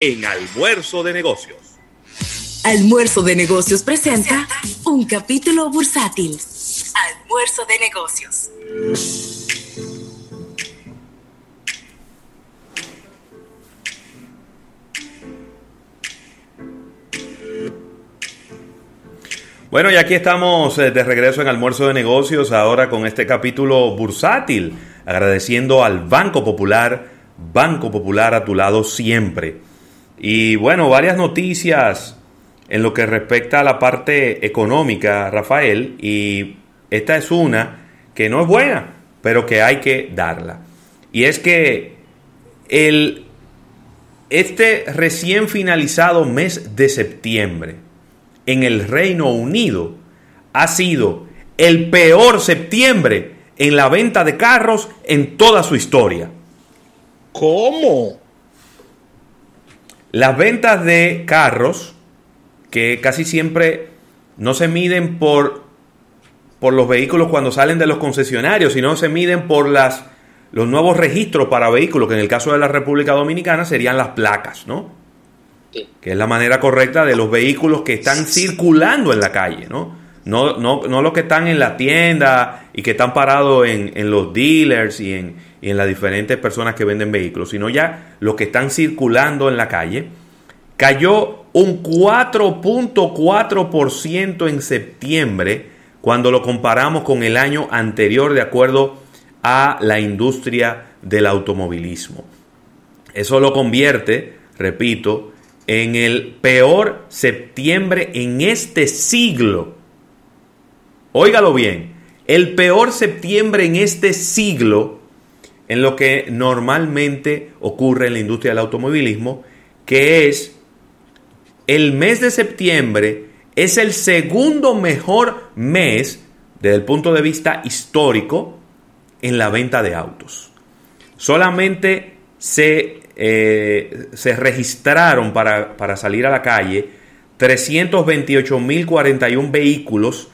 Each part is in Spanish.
en Almuerzo de Negocios. Almuerzo de Negocios presenta un capítulo bursátil. Almuerzo de Negocios. Bueno, y aquí estamos eh, de regreso en Almuerzo de Negocios, ahora con este capítulo bursátil, agradeciendo al Banco Popular, Banco Popular a tu lado siempre. Y bueno, varias noticias en lo que respecta a la parte económica, Rafael, y esta es una que no es buena, pero que hay que darla. Y es que el, este recién finalizado mes de septiembre en el Reino Unido ha sido el peor septiembre en la venta de carros en toda su historia. ¿Cómo? Las ventas de carros, que casi siempre no se miden por, por los vehículos cuando salen de los concesionarios, sino se miden por las, los nuevos registros para vehículos, que en el caso de la República Dominicana serían las placas, ¿no? Que es la manera correcta de los vehículos que están circulando en la calle, ¿no? No, no, no los que están en la tienda y que están parados en, en los dealers y en, y en las diferentes personas que venden vehículos, sino ya los que están circulando en la calle, cayó un 4.4% en septiembre cuando lo comparamos con el año anterior de acuerdo a la industria del automovilismo. Eso lo convierte, repito, en el peor septiembre en este siglo. Óigalo bien, el peor septiembre en este siglo en lo que normalmente ocurre en la industria del automovilismo, que es el mes de septiembre es el segundo mejor mes desde el punto de vista histórico en la venta de autos. Solamente se, eh, se registraron para, para salir a la calle 328.041 vehículos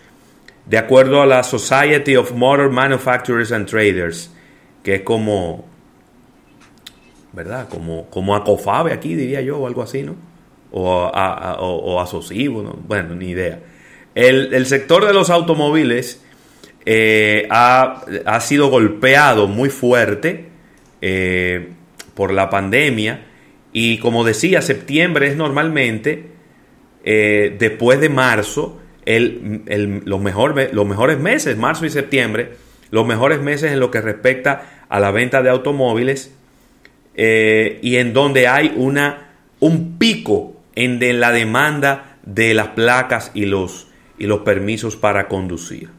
de acuerdo a la Society of Motor Manufacturers and Traders que es como, ¿verdad? Como, como Acofabe aquí, diría yo, o algo así, ¿no? O, a, o, ¿no? Bueno, ni idea. El, sector de los automóviles eh, ha, sido golpeado muy fuerte eh, por la pandemia y como decía, septiembre es normalmente, eh, después de marzo, el, los, mejor, los mejores meses, marzo y septiembre, los mejores meses en lo que respecta a la venta de automóviles eh, y en donde hay una, un pico en de la demanda de las placas y los, y los permisos para conducir.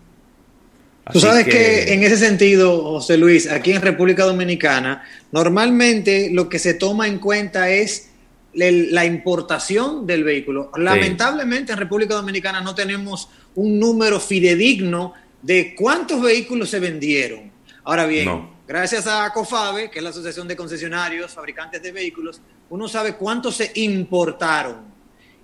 Tú sabes que... en ese sentido, José Luis, aquí en República Dominicana, normalmente lo que se toma en cuenta es la importación del vehículo. Lamentablemente en República Dominicana no tenemos un número fidedigno de cuántos vehículos se vendieron. Ahora bien, Gracias a COFABE, que es la Asociación de Concesionarios, Fabricantes de Vehículos, uno sabe cuántos se importaron.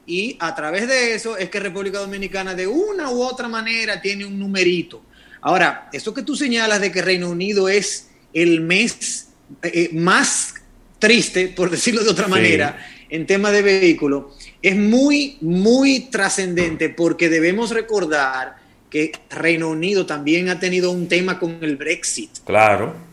Y a través de eso es que República Dominicana de una u otra manera tiene un numerito. Ahora, eso que tú señalas de que Reino Unido es el mes eh, más triste, por decirlo de otra manera, en tema de vehículos, es muy, muy trascendente porque debemos recordar que Reino Unido también ha tenido un tema con el Brexit. Claro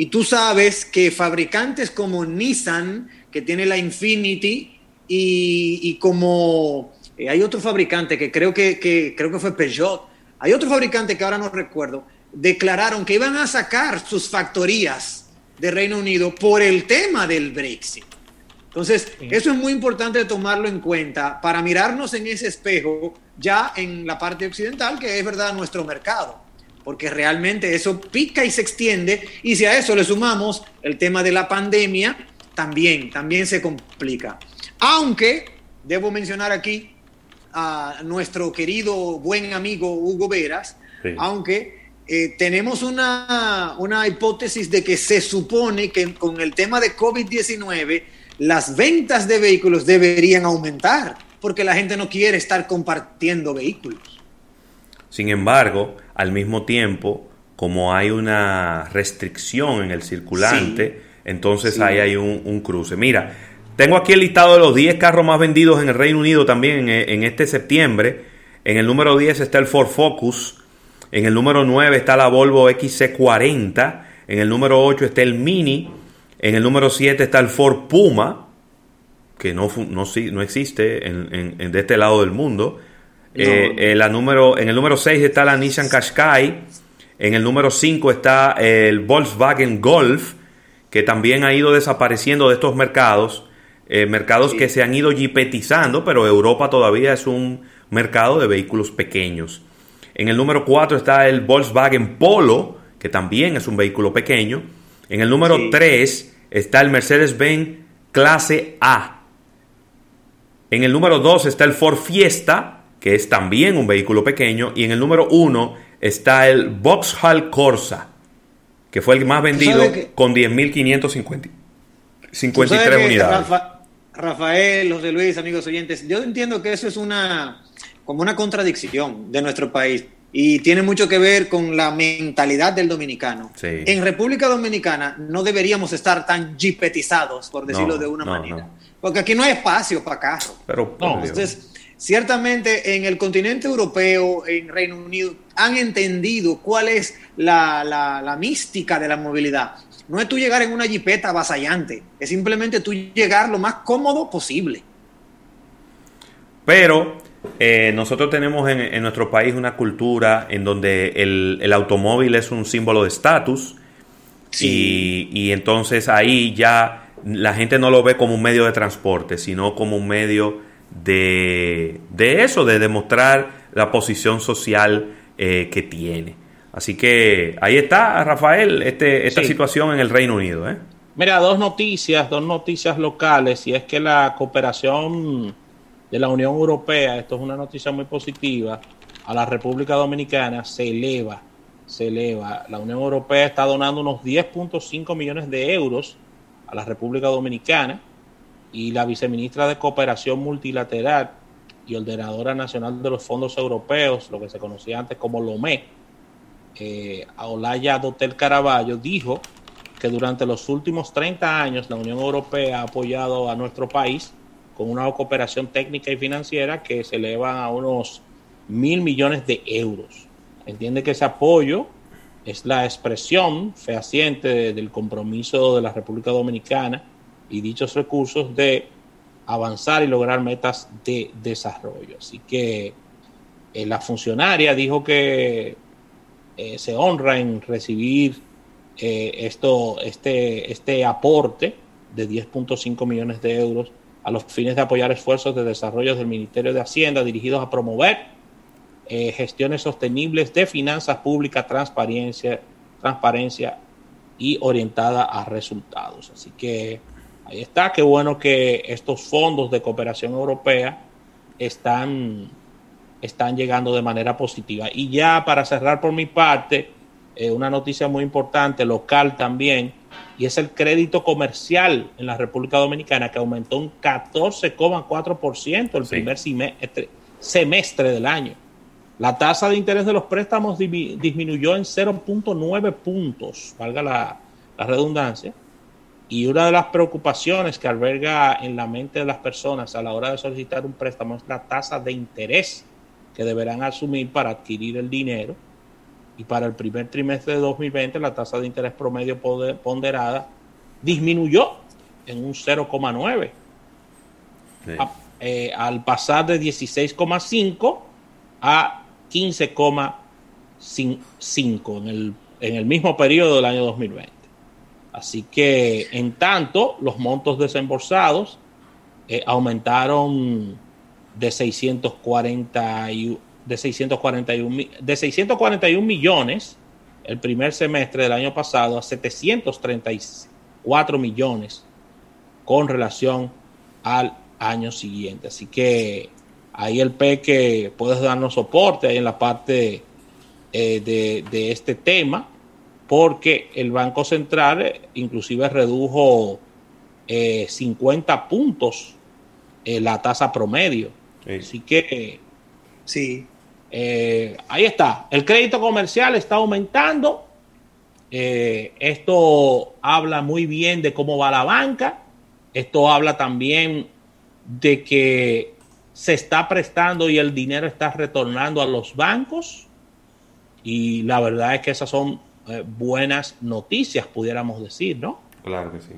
y tú sabes que fabricantes como Nissan, que tiene la Infinity, y, como eh, hay otro fabricante que creo que, creo que fue Peugeot, hay otro fabricante que ahora no recuerdo, declararon que iban a sacar sus factorías de Reino Unido por el tema del Brexit. Entonces, eso es muy importante tomarlo en cuenta para mirarnos en ese espejo ya en la parte occidental, que es verdad nuestro mercado porque realmente eso pica y se extiende, y si a eso le sumamos el tema de la pandemia, también, también se complica. Aunque, debo mencionar aquí a nuestro querido buen amigo Hugo Veras, aunque eh, tenemos una, una hipótesis de que se supone que con el tema de COVID-19 las ventas de vehículos deberían aumentar, porque la gente no quiere estar compartiendo vehículos. Sin embargo, al mismo tiempo, como hay una restricción en el circulante, entonces ahí hay un, cruce. Mira, Tengo aquí el listado de los 10 carros más vendidos en el Reino Unido también en, este septiembre. En el número 10 está el Ford Focus. En el número 9 está la Volvo XC40. En el número 8 está el Mini. En el número 7 está el Ford Puma, que no, no, no existe en, de este lado del mundo. Eh, la número, en el número 6 está la Nissan Qashqai. En el número 5 está el Volkswagen Golf, que también ha ido desapareciendo de estos mercados. Eh, mercados que se han ido jipetizando, pero Europa todavía es un mercado de vehículos pequeños. En el número 4 está el Volkswagen Polo, que también es un vehículo pequeño. En el número 3 está el Mercedes-Benz clase A. En el número 2 está el Ford Fiesta, que es también un vehículo pequeño. Y en el número 1 está el Vauxhall Corsa, que fue el más vendido con 10.553 unidades. Rafael, José Luis, amigos oyentes, yo entiendo que eso es una como una contradicción de nuestro país y tiene mucho que ver con la mentalidad del dominicano. En República Dominicana no deberíamos estar tan jipetizados, por decirlo de una manera, porque aquí no hay espacio para carros. Pero, Entonces, ciertamente en el continente europeo, en Reino Unido, han entendido cuál es la, la mística de la movilidad. No es tú llegar en una jipeta avasallante, es simplemente tú llegar lo más cómodo posible. Pero eh, nosotros tenemos en, nuestro país una cultura en donde el, automóvil es un símbolo de estatus y, entonces ahí ya la gente no lo ve como un medio de transporte, sino como un medio de, eso, de demostrar la posición social eh, que tiene. Así que ahí está, Rafael, este, esta situación en el Reino Unido. ¿eh? Mira, dos noticias, dos noticias locales, y es que la cooperación de la Unión Europea, esto es una noticia muy positiva, a la República Dominicana se eleva, se eleva. La Unión Europea está donando unos 10.5 millones de euros a la República Dominicana y la viceministra de Cooperación Multilateral y ordenadora nacional de los fondos europeos, lo que se conocía antes como LOME, eh, Olaya Dotel Caraballo, dijo que durante los últimos 30 años la Unión Europea ha apoyado a nuestro país con una cooperación técnica y financiera que se eleva a unos mil millones de euros. Entiende que ese apoyo es la expresión fehaciente del compromiso de la República Dominicana y dichos recursos de avanzar y lograr metas de desarrollo. Así que eh, la funcionaria dijo que eh, se honra en recibir eh, esto, este, este aporte de 10.5 millones de euros a los fines de apoyar esfuerzos de desarrollo del Ministerio de Hacienda dirigidos a promover eh, gestiones sostenibles de finanzas públicas, transparencia, transparencia y orientada a resultados. Así que ahí está, qué bueno que estos fondos de cooperación europea están están llegando de manera positiva. Y ya para cerrar por mi parte, eh, una noticia muy importante, local también, y es el crédito comercial en la República Dominicana, que aumentó un 14,4% el primer semestre, semestre del año. La tasa de interés de los préstamos disminuyó en 0.9 puntos, valga la, la redundancia. Y una de las preocupaciones que alberga en la mente de las personas a la hora de solicitar un préstamo es la tasa de interés que deberán asumir para adquirir el dinero. Y para el primer trimestre de 2020 la tasa de interés promedio ponderada disminuyó en un 0,9 eh, al pasar de 16,5 a 15,5 en el, en el mismo periodo del año 2020. Así que, en tanto, los montos desembolsados eh, aumentaron de 640 de 641 de 641 millones el primer semestre del año pasado a 734 millones con relación al año siguiente. Así que ahí el PEC puede darnos soporte ahí en la parte eh, de, de, este tema, porque el Banco Central eh, inclusive redujo 50 eh, puntos la tasa promedio. Así que, sí, eh, ahí está. El crédito comercial está aumentando. Eh, esto habla muy bien de cómo va la banca Esto habla también de que se está prestando y el dinero está retornando a los bancos. Y la verdad es que esas son eh, buenas noticias, pudiéramos decir, ¿no? Claro que sí.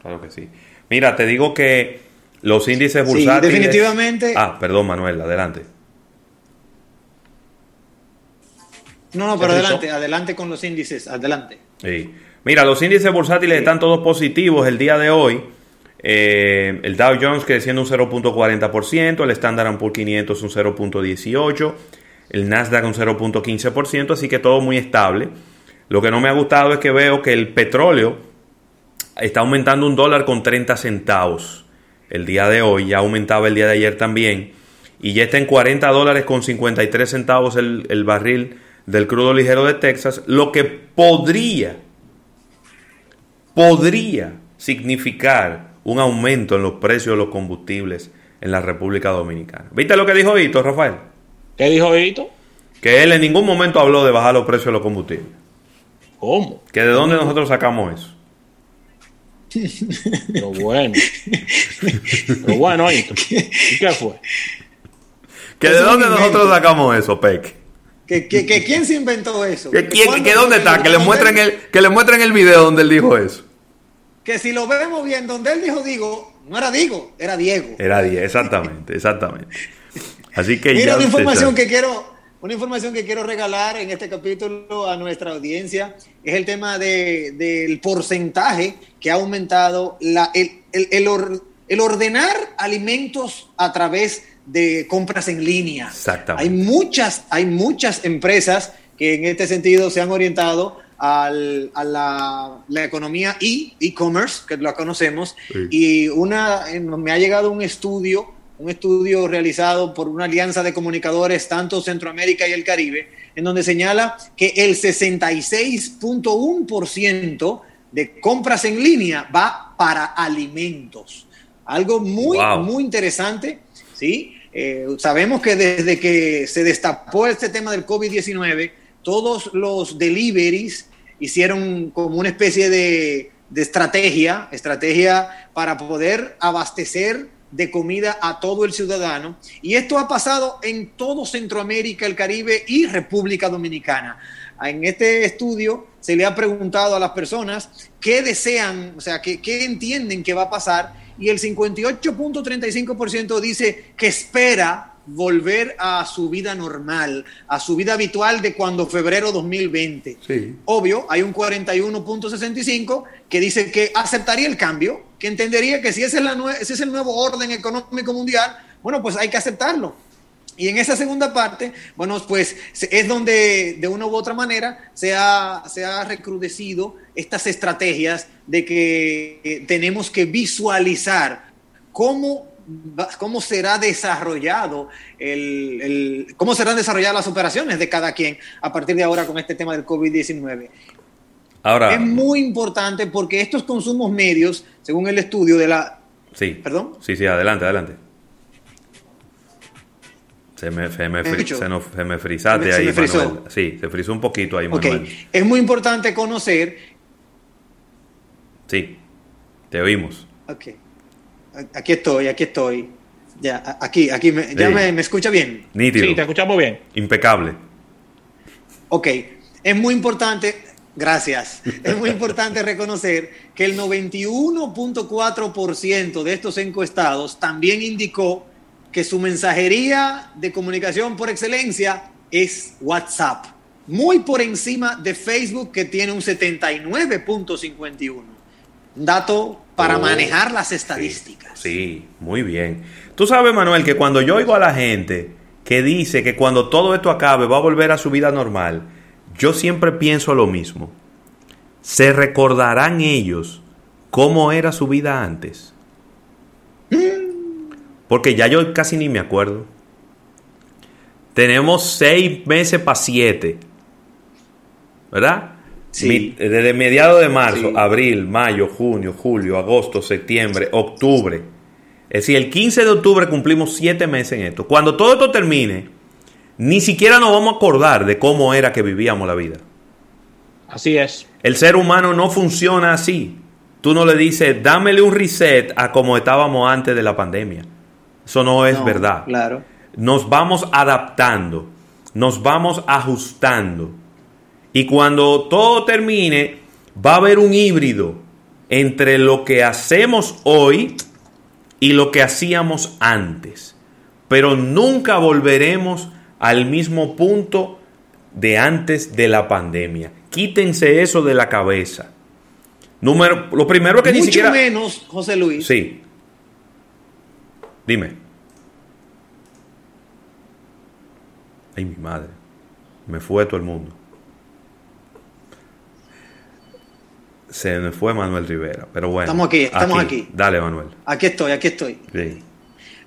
Claro que sí. Mira, te digo que los índices bursátiles. Sí, definitivamente. Ah, perdón, Manuel, adelante. No, no, pero adelante, adelante con los índices, adelante. Sí. Mira, los índices bursátiles están todos positivos el día de hoy. Eh, el Dow Jones creciendo un 0.40%, el Standard Poor's 500 un 0.18%, el Nasdaq un 0.15%, así que todo muy estable. Lo que no me ha gustado es que veo que el petróleo está aumentando un dólar con 30 centavos el día de hoy, ya aumentaba el día de ayer también, y ya está en 40 dólares con 53 centavos el, el barril del crudo ligero de Texas, lo que podría, podría significar un aumento en los precios de los combustibles en la República Dominicana. ¿Viste lo que dijo Hito, Rafael? ¿Qué dijo Hito? Que él en ningún momento habló de bajar los precios de los combustibles. ¿Cómo? ¿Que de dónde nosotros sacamos eso? Pero bueno. Pero bueno, Hito. ¿Y qué fue? ¿Que de dónde nosotros sacamos eso, Peck? ¿Que, que, que quién se inventó eso? ¿Que, quién, que dónde está? Que le, muestren el, que le muestren el video donde él dijo eso. Que si lo vemos bien, donde él dijo Digo, no era Digo, era Diego. Era Diego, exactamente, exactamente. Así que Mira ya una información que quiero, una información que quiero regalar en este capítulo a nuestra audiencia es el tema de, del porcentaje que ha aumentado la, el, el, el or- el ordenar alimentos a través de compras en línea. Exactamente. Hay muchas, hay muchas empresas que en este sentido se han orientado al- a la, la economía e- e-commerce, que la conocemos, Sí. y una, me ha llegado un estudio, un estudio realizado por una alianza de comunicadores, tanto Centroamérica y el Caribe, en donde señala que el 66.1% de compras en línea va para alimentos. Algo muy, Wow. muy interesante, ¿sí? Eh, sabemos que desde que se destapó este tema del COVID-19, todos los deliveries hicieron como una especie de, estrategia, estrategia para poder abastecer de comida a todo el ciudadano. Y esto ha pasado en todo Centroamérica, el Caribe y República Dominicana. En este estudio se le ha preguntado a las personas qué desean, o sea, qué entienden que va a pasar y el 58.35% dice que espera volver a su vida normal, a su vida habitual de cuando febrero 2020. Sí. Obvio, hay un 41.65 que dice que aceptaría el cambio, que entendería que si ese es, la nue- ese es el nuevo orden económico mundial, bueno, pues hay que aceptarlo. Y en esa segunda parte, bueno, pues es donde de una u otra manera se ha, se ha recrudecido estas estrategias de que eh, tenemos que visualizar cómo, cómo será desarrollado el, el- cómo serán desarrolladas las operaciones de cada quien a partir de ahora con este tema del COVID-19. Ahora, Es muy importante porque estos consumos medios, según el estudio de la... sí. ¿Perdón? Sí, sí, adelante, adelante. Se me, se me, se me frizaste ahí, me frizó. Manuel. Sí, se frizó un poquito ahí, Manuel. es muy importante conocer... Sí, te oímos. Ok, aquí estoy, aquí estoy. Ya, aquí, aquí, me, ya Sí. me, me escucha bien. Nítido. Sí, te escuchamos bien. Impecable. Ok, es muy importante, gracias, es muy importante reconocer que el 91.4% de estos encuestados también indicó que su mensajería de comunicación por excelencia es WhatsApp, muy por encima de Facebook que tiene un 79.51. Un dato para Oh, manejar las estadísticas. Sí, muy bien. Tú sabes, Manuel, que cuando yo oigo a la gente que dice que cuando todo esto acabe va a volver a su vida normal, yo siempre pienso lo mismo. ¿Se recordarán ellos cómo era su vida antes? Porque ya yo casi ni me acuerdo. Tenemos seis meses para siete. ¿Verdad? Sí. Mi- desde mediados de marzo, Sí. abril, mayo, junio, julio, agosto, septiembre, octubre. Es decir, el 15 de octubre cumplimos siete meses en esto. Cuando todo esto termine, ni siquiera nos vamos a acordar de cómo era que vivíamos la vida. Así es. El ser humano no funciona así. tú no le dices, dámele un reset a como estábamos antes de la pandemia. Eso no es No, verdad. Claro. Nos vamos adaptando, nos vamos ajustando. Y cuando todo termine, va a haber un híbrido entre lo que hacemos hoy y lo que hacíamos antes. Pero nunca volveremos al mismo punto de antes de la pandemia. Quítense eso de la cabeza. Número, lo primero que ni Mucho siquiera... menos, José Luis, Sí. Dime. Ay, mi madre. Me fue todo el mundo. Se me fue Manuel Rivera, pero bueno. Estamos aquí, estamos aquí. Dale, Manuel. aquí estoy, aquí estoy. Sí.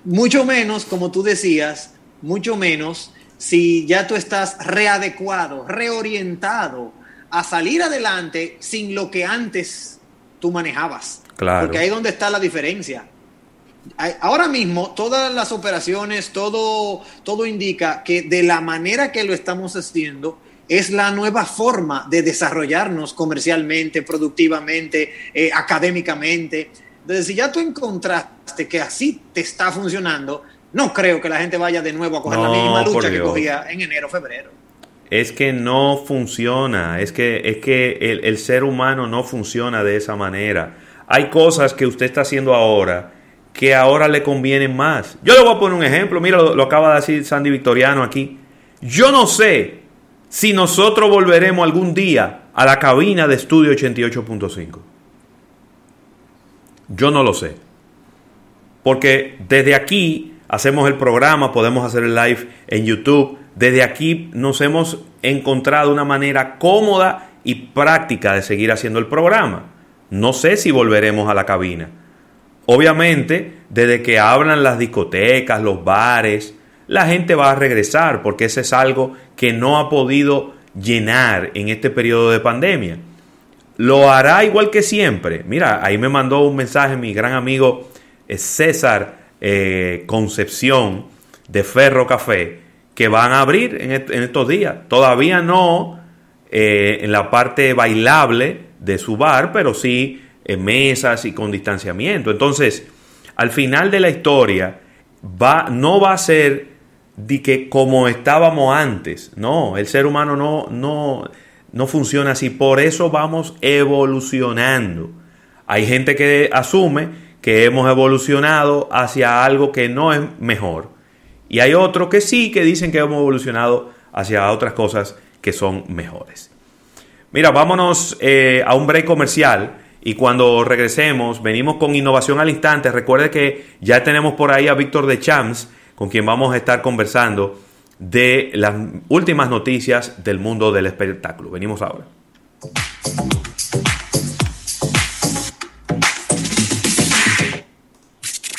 Mucho menos, como tú decías, mucho menos si ya tú estás readecuado, reorientado a salir adelante sin lo que antes tú manejabas. Claro. Porque ahí es donde está la diferencia. Ahora mismo, todas las operaciones, todo, todo indica que de la manera que lo estamos haciendo, es la nueva forma de desarrollarnos comercialmente, productivamente, eh, académicamente. Entonces, si ya tú encontraste que así te está funcionando, no creo que la gente vaya de nuevo a coger la misma lucha que cogía en enero, febrero. Es que no funciona, es que, es que el, el ser humano no funciona de esa manera. Hay cosas que usted está haciendo ahora que ahora le convienen más. Yo le voy a poner un ejemplo, mira, lo, acaba de decir Sandy Victoriano aquí. Yo no sé si nosotros volveremos algún día a la cabina de estudio 88.5. Yo no lo sé. Porque desde aquí hacemos el programa, podemos hacer el live en YouTube. Desde aquí nos hemos encontrado una manera cómoda y práctica de seguir haciendo el programa. No sé si volveremos a la cabina. Obviamente, desde que hablan las discotecas, los bares, la gente va a regresar porque ese es algo que no ha podido llenar en este periodo de pandemia. Lo hará igual que siempre. Mira, ahí me mandó un mensaje mi gran amigo eh, César eh, Concepción de Ferro Café que van a abrir en, est- en estos días. Todavía no eh, en la parte bailable de su bar, pero sí en mesas y con distanciamiento. Entonces, al final de la historia, va, no va a ser de que como estábamos antes. No, el ser humano no, no, no funciona así. Por eso vamos evolucionando. Hay gente que asume que hemos evolucionado hacia algo que no es mejor. Y hay otros que sí, que dicen que hemos evolucionado hacia otras cosas que son mejores. Mira, vámonos eh, a un break comercial y cuando regresemos venimos con innovación al instante. Recuerde que ya tenemos por ahí a Víctor de Champs, con quien vamos a estar conversando de las últimas noticias del mundo del espectáculo. Venimos ahora.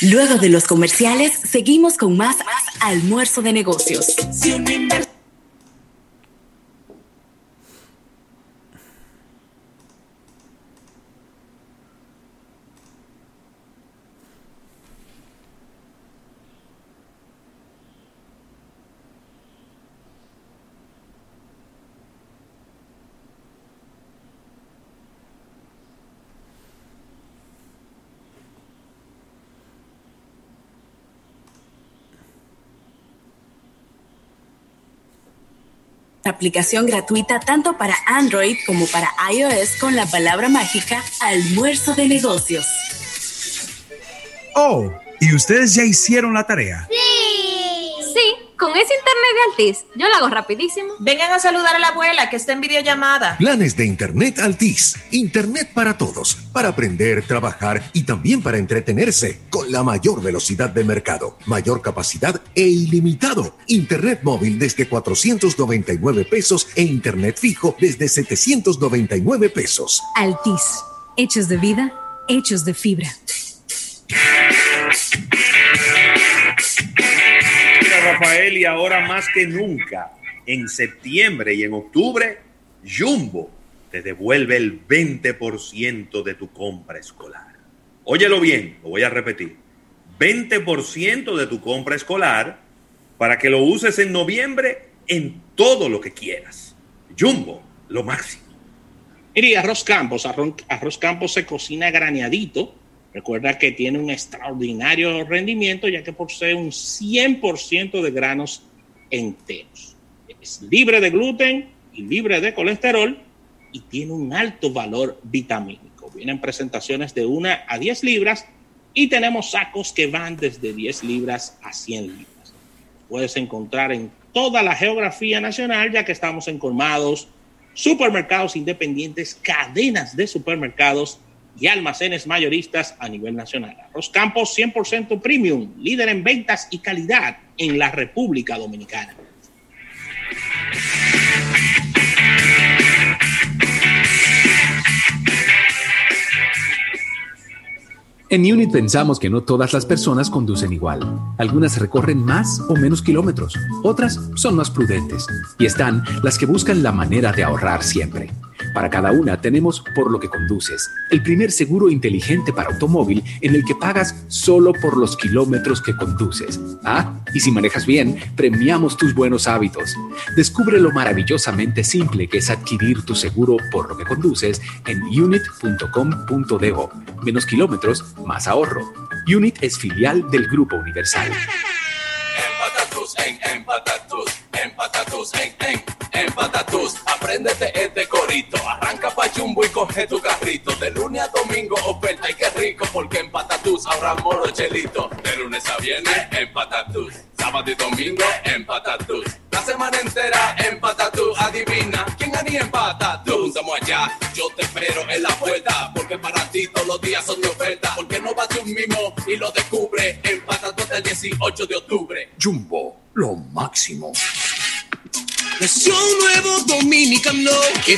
Luego de los comerciales, seguimos con más almuerzo de negocios. Aplicación gratuita tanto para Android como para iOS con la palabra mágica almuerzo de negocios. Oh, ¿y ustedes ya hicieron la tarea? Con ese internet de Altis, yo lo hago rapidísimo. Vengan a saludar a la abuela que está en videollamada. Planes de Internet Altis. Internet para todos. Para aprender, trabajar y también para entretenerse. Con la mayor velocidad de mercado, mayor capacidad e ilimitado. Internet móvil desde 499 pesos e Internet fijo desde 799 pesos. Altis, hechos de vida, hechos de fibra. Rafael, y ahora más que nunca, en septiembre y en octubre, Jumbo te devuelve el 20% de tu compra escolar. Óyelo bien, lo voy a repetir. 20% de tu compra escolar para que lo uses en noviembre en todo lo que quieras. Jumbo, lo máximo. Mire, arroz campos, arroz, arroz campos se cocina graneadito. Recuerda que tiene un extraordinario rendimiento ya que posee un 100% de granos enteros. Es libre de gluten y libre de colesterol y tiene un alto valor vitamínico. Vienen presentaciones de 1 a 10 libras y tenemos sacos que van desde 10 libras a 100 libras. Puedes encontrar en toda la geografía nacional ya que estamos en colmados, supermercados independientes, cadenas de supermercados y almacenes mayoristas a nivel nacional. Arroz Campos 100% premium, líder en ventas y calidad en la República Dominicana. En Unit pensamos que no todas las personas conducen igual. Algunas recorren más o menos kilómetros, otras son más prudentes y están las que buscan la manera de ahorrar siempre. Para cada una tenemos Por lo que conduces, el primer seguro inteligente para automóvil en el que pagas solo por los kilómetros que conduces. Ah, y si manejas bien, premiamos tus buenos hábitos. Descubre lo maravillosamente simple que es adquirir tu seguro por lo que conduces en unit.com.do. Menos kilómetros, más ahorro. Unit es filial del Grupo Universal. Empatatus en empatatus, en empatatus. Apréndete este arranca pa' chumbo y coge tu carrito. De lunes a domingo oferta y qué rico porque en Patatus ahorramos los chelitos. De lunes a viernes en Patatus, sábado y domingo en Patatus. La semana entera en Patatus, adivina quién haría en Patatus. Estamos allá, yo te espero en la puerta porque para ti todos los días son de oferta. Porque no vas tú mismo y lo descubre en Patatus el 18 de octubre. Jumbo, lo máximo. Nació un nuevo dominicano que